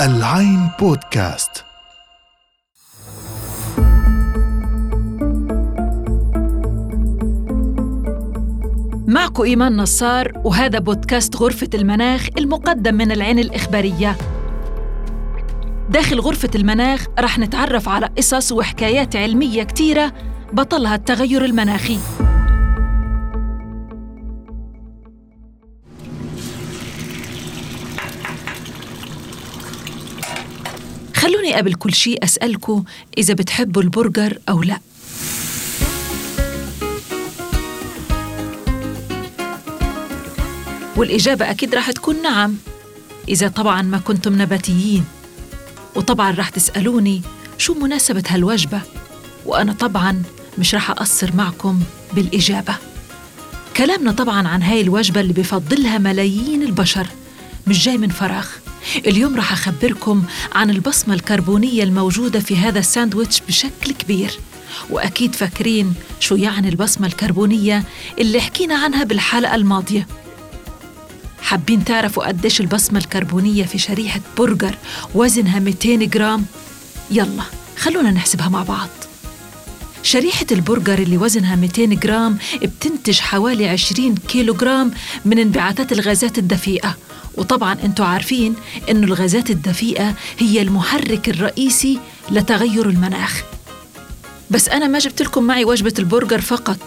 العين بودكاست. معكم إيمان نصار وهذا بودكاست غرفة المناخ المقدم من العين الإخبارية. داخل غرفة المناخ رح نتعرف على قصص وحكايات علمية كتيرة بطلها التغير المناخي. قبل كل شيء أسألكم إذا بتحبوا البرجر أو لأ. والإجابة أكيد رح تكون نعم إذا طبعا ما كنتم نباتيين. وطبعا رح تسألوني شو مناسبة هالوجبة وأنا طبعا مش رح أقصر معكم بالإجابة. كلامنا طبعا عن هاي الوجبة اللي بفضلها ملايين البشر مش جاي من فراغ اليوم رح أخبركم عن البصمة الكربونية الموجودة في هذا الساندويتش بشكل كبير. وأكيد فاكرين شو يعني البصمة الكربونية اللي حكينا عنها بالحلقة الماضية. حابين تعرفوا قديش البصمة الكربونية في شريحة برجر وزنها 200 جرام؟ يلا خلونا نحسبها مع بعض. شريحة البرجر اللي وزنها 200 جرام بتنتج حوالي 20 كيلو جرام من انبعاثات الغازات الدفيئة. وطبعا أنتم عارفين إنه الغازات الدفيئة هي المحرك الرئيسي لتغير المناخ. بس أنا ما جبت لكم معي وجبة البرجر فقط.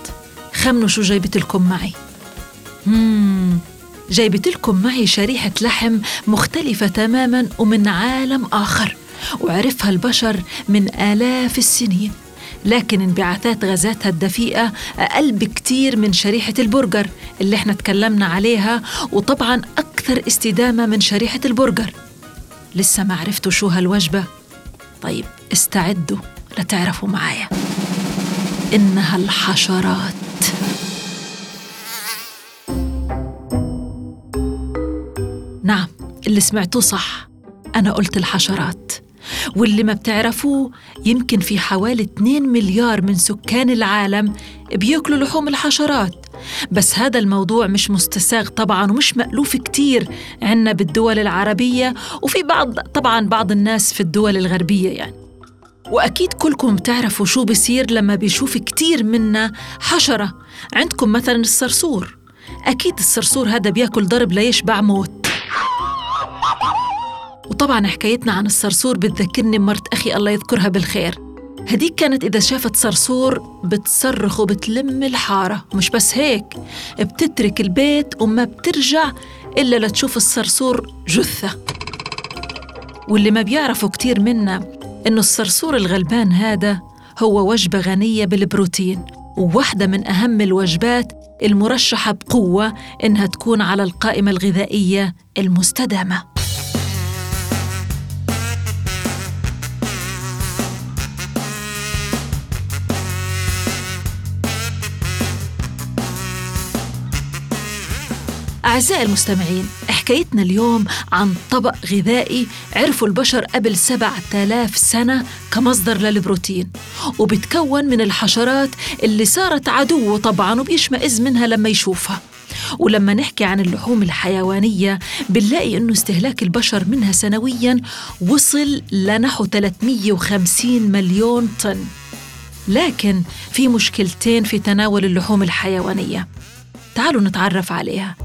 خمنوا شو جايبت لكم معي. مم. جايبت لكم معي شريحة لحم مختلفة تماما ومن عالم آخر. وعرفها البشر من آلاف السنين. لكن انبعاثات غازاتها الدفيئة أقل بكتير من شريحة البرجر اللي إحنا تكلمنا عليها. وطبعا أكثر استدامة من شريحة البرجر. لسه ما عرفتوا شو هالوجبة؟ طيب استعدوا لتعرفوا معايا. إنها الحشرات. نعم اللي سمعتوه صح. أنا قلت الحشرات. واللي ما بتعرفوه يمكن في حوالي 2 مليار من سكان العالم بياكلوا لحوم الحشرات. بس هذا الموضوع مش مستساغ طبعا ومش مألوف كتير عنا بالدول العربية وفي بعض طبعا بعض الناس في الدول الغربية يعني. وأكيد كلكم بتعرفوا شو بصير لما بيشوف كتير منا حشرة. عندكم مثلا الصرصور. أكيد الصرصور هذا بياكل ضرب ليشبع موت. وطبعا حكايتنا عن الصرصور بتذكرني مرت أخي الله يذكرها بالخير. هديك كانت إذا شافت صرصور بتصرخ وبتلم الحارة. مش بس هيك بتترك البيت وما بترجع إلا لتشوف الصرصور جثة. واللي ما بيعرفوا كتير منا إنه الصرصور الغلبان هذا هو وجبة غنية بالبروتين وواحدة من أهم الوجبات المرشحة بقوة إنها تكون على القائمة الغذائية المستدامة. أعزائي المستمعين حكايتنا اليوم عن طبق غذائي عرفوا البشر قبل سبعة آلاف سنة كمصدر للبروتين وبتكون من الحشرات اللي صارت عدوه طبعا وبيشمئز منها لما يشوفها. ولما نحكي عن اللحوم الحيوانية بنلاقي أنه استهلاك البشر منها سنويا وصل لنحو 350 مليون طن. لكن في مشكلتين في تناول اللحوم الحيوانية. تعالوا نتعرف عليها.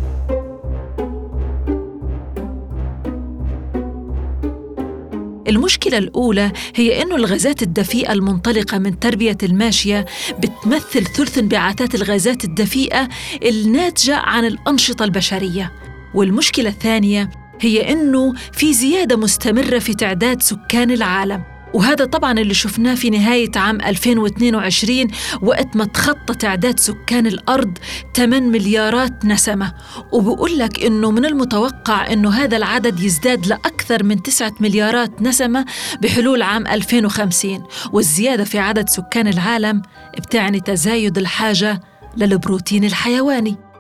المشكلة الأولى هي أنه الغازات الدفيئة المنطلقة من تربية الماشية بتمثل ثلث انبعاثات الغازات الدفيئة الناتجة عن الأنشطة البشرية. والمشكلة الثانية هي أنه في زيادة مستمرة في تعداد سكان العالم. وهذا طبعا اللي شفناه في نهاية عام 2022 وقت ما تخطى تعداد سكان الأرض 8 مليارات نسمة. وبقول لك إنه من المتوقع إنه هذا العدد يزداد لأكثر من 9 مليارات نسمة بحلول عام 2050 والزيادة في عدد سكان العالم بتعني تزايد الحاجة للبروتين الحيواني.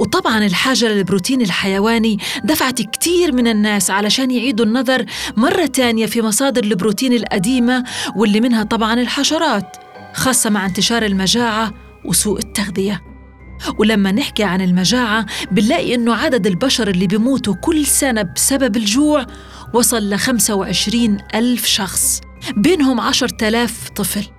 وطبعا الحاجة للبروتين الحيواني دفعت كتير من الناس علشان يعيدوا النظر مرة تانية في مصادر البروتين القديمة واللي منها طبعا الحشرات خاصة مع انتشار المجاعة وسوء التغذية. ولما نحكي عن المجاعة بنلاقي إنه عدد البشر اللي بيموتوا كل سنة بسبب الجوع وصل ل 25 ألف شخص بينهم 10,000 طفل.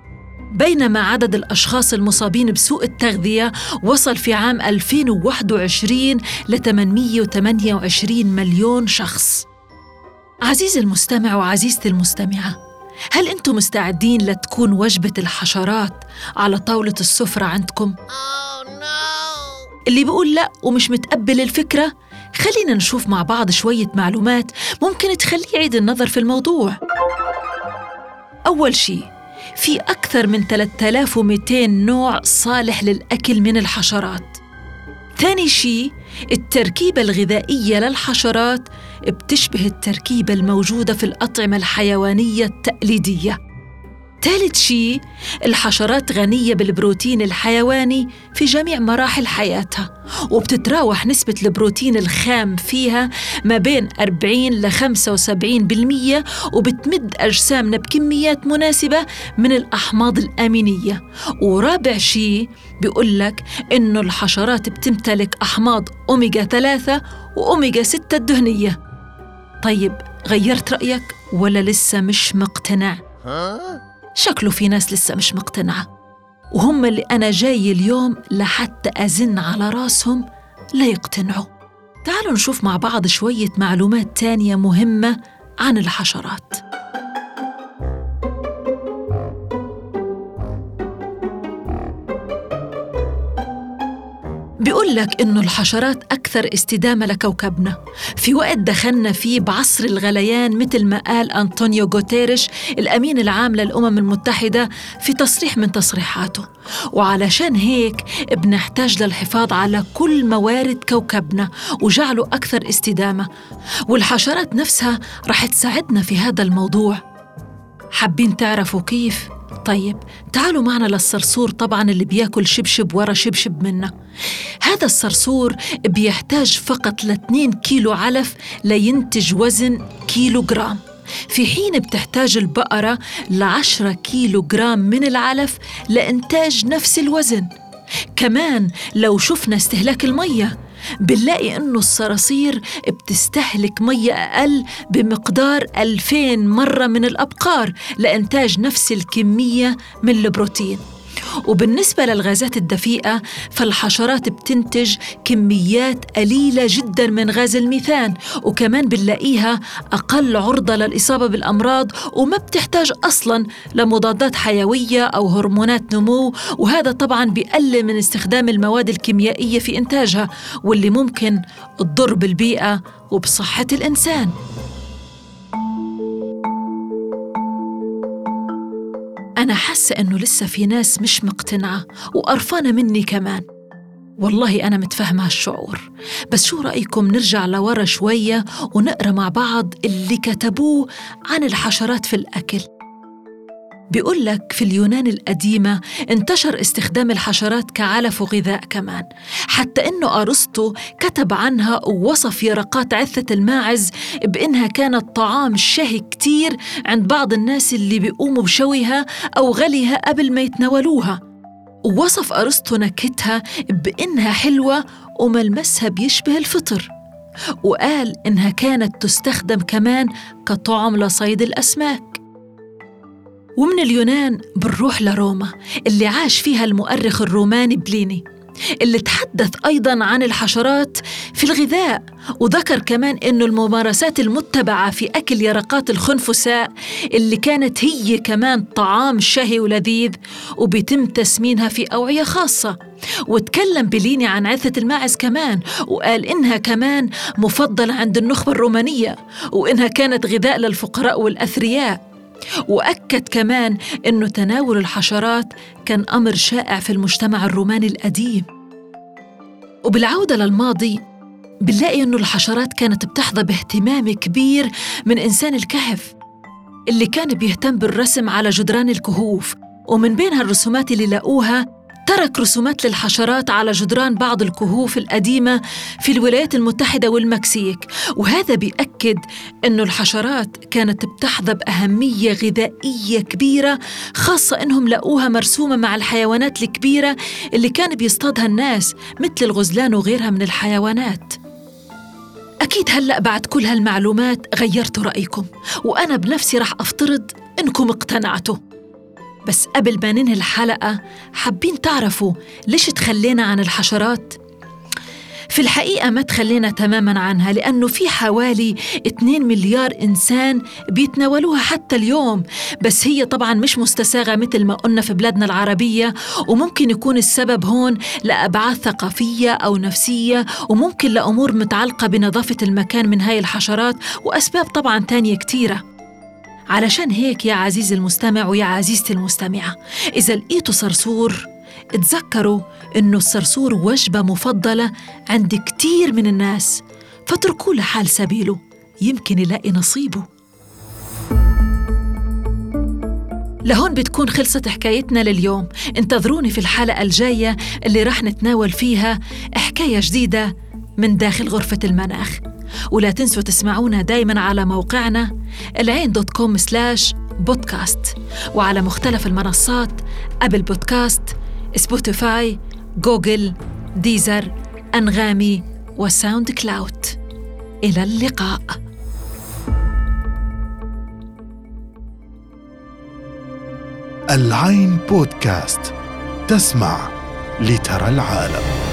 بينما عدد الأشخاص المصابين بسوء التغذية وصل في عام 2021 ل 828 مليون شخص عزيزي المستمع وعزيزتي المستمعة هل أنتم مستعدين لتكون وجبة الحشرات على طاولة السفرة عندكم؟ oh, no. اللي بيقول لا ومش متقبل الفكرة خلينا نشوف مع بعض شوية معلومات ممكن تخليه يعيد النظر في الموضوع أول شيء في أكثر من 3200 نوع صالح للأكل من الحشرات. ثاني شيء التركيبة الغذائية للحشرات بتشبه التركيبة الموجودة في الأطعمة الحيوانية التقليدية. ثالث شيء الحشرات غنية بالبروتين الحيواني في جميع مراحل حياتها وبتتراوح نسبة البروتين الخام فيها ما بين 40 ل 75% وبتمد أجسامنا بكميات مناسبة من الأحماض الأمينية. ورابع شيء بيقول لك إنه الحشرات بتمتلك أحماض أوميجا 3 وأوميجا 6 الدهنية. طيب غيرت رأيك ولا لسه مش مقتنع؟ شكله في ناس لسه مش مقتنعة. وهم اللي أنا جاي اليوم لحتى أزن على راسهم ليقتنعوا تعالوا نشوف مع بعض شوية معلومات تانية مهمة عن الحشرات. بيقول لك إنه الحشرات أكثر استدامة لكوكبنا. في وقت دخلنا فيه بعصر الغليان مثل ما قال أنطونيو غوتيريش الأمين العام للأمم المتحدة في تصريح من تصريحاته. وعلشان هيك بنحتاج للحفاظ على كل موارد كوكبنا وجعله أكثر استدامة. والحشرات نفسها رح تساعدنا في هذا الموضوع. حابين تعرفوا كيف؟ طيب تعالوا معنا للصرصور طبعا اللي بياكل شبشب ورا شبشب منا. هذا الصرصور بيحتاج فقط ل 2 كيلو علف لينتج وزن كيلو جرام في حين بتحتاج البقرة ل 10 كيلو جرام من العلف لإنتاج نفس الوزن. كمان لو شفنا استهلاك المية بنلاقي إنه الصراصير بتستهلك مية أقل بمقدار 2000 مرة من الأبقار لإنتاج نفس الكمية من البروتين. وبالنسبة للغازات الدفيئة فالحشرات بتنتج كميات قليلة جدا من غاز الميثان وكمان بنلاقيها أقل عرضة للإصابة بالأمراض وما بتحتاج أصلا لمضادات حيوية أو هرمونات نمو وهذا طبعا بيقلل من استخدام المواد الكيميائية في إنتاجها واللي ممكن تضر بالبيئة وبصحة الإنسان. أنا حاسة إنه لسه في ناس مش مقتنعة وقرفانة مني كمان. والله أنا متفهمة هالشعور. بس شو رأيكم نرجع لورا شوية ونقرأ مع بعض اللي كتبوه عن الحشرات في الأكل؟ بيقول لك في اليونان القديمة انتشر استخدام الحشرات كعلف وغذاء كمان حتى إنه أرسطو كتب عنها ووصف يرقات عثة الماعز بإنها كانت طعام شهي كتير عند بعض الناس اللي بيقوموا بشويها أو غليها قبل ما يتناولوها. ووصف أرسطو نكهتها بإنها حلوة وملمسها بيشبه الفطر. وقال إنها كانت تستخدم كمان كطعم لصيد الأسماك. ومن اليونان بنروح لروما اللي عاش فيها المؤرخ الروماني بليني اللي تحدث أيضا عن الحشرات في الغذاء وذكر كمان أنه الممارسات المتبعة في أكل يرقات الخنفساء اللي كانت هي كمان طعام شهي ولذيذ وبيتم تسمينها في أوعية خاصة. وتكلم بليني عن عثة الماعز كمان وقال إنها كمان مفضلة عند النخبة الرومانية وإنها كانت غذاء للفقراء والأثرياء. وأكد كمان إنه تناول الحشرات كان أمر شائع في المجتمع الروماني القديم. وبالعودة للماضي بنلاقي إنه الحشرات كانت بتحظى باهتمام كبير من إنسان الكهف اللي كان بيهتم بالرسم على جدران الكهوف ومن بين هالرسومات اللي لقوها ترك رسومات للحشرات على جدران بعض الكهوف القديمة في الولايات المتحدة والمكسيك. وهذا بيأكد أنه الحشرات كانت بتحظى بأهمية غذائية كبيرة خاصة أنهم لقوها مرسومة مع الحيوانات الكبيرة اللي كان بيصطادها الناس مثل الغزلان وغيرها من الحيوانات. أكيد هلأ بعد كل هالمعلومات غيرتوا رأيكم وأنا بنفسي رح أفترض إنكم اقتنعتوا. بس قبل ما ننهي الحلقة حابين تعرفوا ليش تخلينا عن الحشرات؟ في الحقيقة ما تخلينا تماما عنها لأنه في حوالي 2 مليار إنسان بيتناولوها حتى اليوم بس هي طبعا مش مستساغة مثل ما قلنا في بلادنا العربية وممكن يكون السبب هون لأبعاد ثقافية أو نفسية وممكن لأمور متعلقة بنظافة المكان من هاي الحشرات وأسباب طبعا تانية كتيرة علشان هيك يا عزيزي المستمع ويا عزيزتي المستمعة إذا لقيتوا صرصور اتذكروا إنه الصرصور وجبة مفضلة عند كتير من الناس فاتركوه لحال سبيله يمكن يلاقي نصيبه. لهون بتكون خلصت حكايتنا لليوم. انتظروني في الحلقة الجاية اللي راح نتناول فيها حكاية جديدة من داخل غرفة المناخ. ولا تنسوا تسمعونا دايما على موقعنا العين dot com slash podcast. وعلى مختلف المنصات أبل بودكاست سبوتيفاي جوجل ديزر أنغامي وساوند كلاود إلى اللقاء. العين بودكاست تسمع لترى العالم.